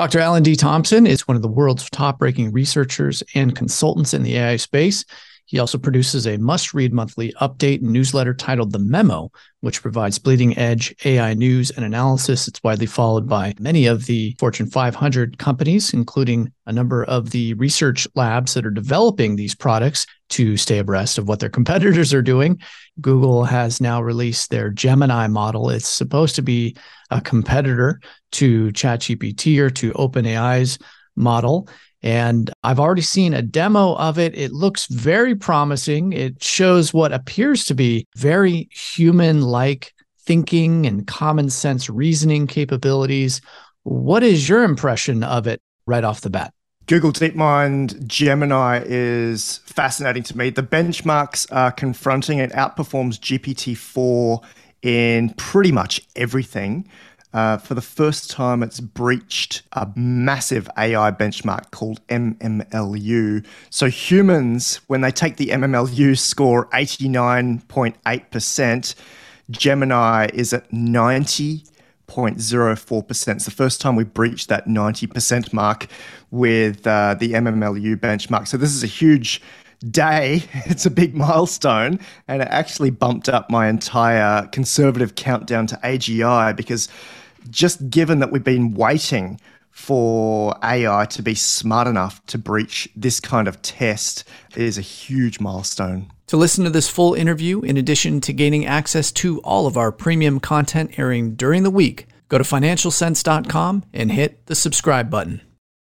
Dr. Alan D. Thompson is one of the world's top ranking researchers and consultants in the AI space. He also produces a must read monthly update newsletter titled The Memo, which provides bleeding edge AI news and analysis. It's widely followed by many of the Fortune 500 companies, including a number of the research labs that are developing these products to stay abreast of what their competitors are doing. Google has now released their Gemini model. It's supposed to be a competitor to ChatGPT or to OpenAI's model. And I've already seen a demo of it. It looks very promising. It shows what appears to be very human like thinking and common sense reasoning capabilities. What is your impression of it right off the bat? Google DeepMind Gemini is fascinating to me. The benchmarks are confronting it outperforms GPT 4 in pretty much everything. Uh, for the first time, it's breached a massive AI benchmark called MMLU. So, humans, when they take the MMLU score 89.8%, Gemini is at 90.04%. It's the first time we breached that 90% mark with uh, the MMLU benchmark. So, this is a huge day. It's a big milestone, and it actually bumped up my entire conservative countdown to AGI because just given that we've been waiting for AI to be smart enough to breach this kind of test is a huge milestone. To listen to this full interview, in addition to gaining access to all of our premium content airing during the week, go to financialsense.com and hit the subscribe button.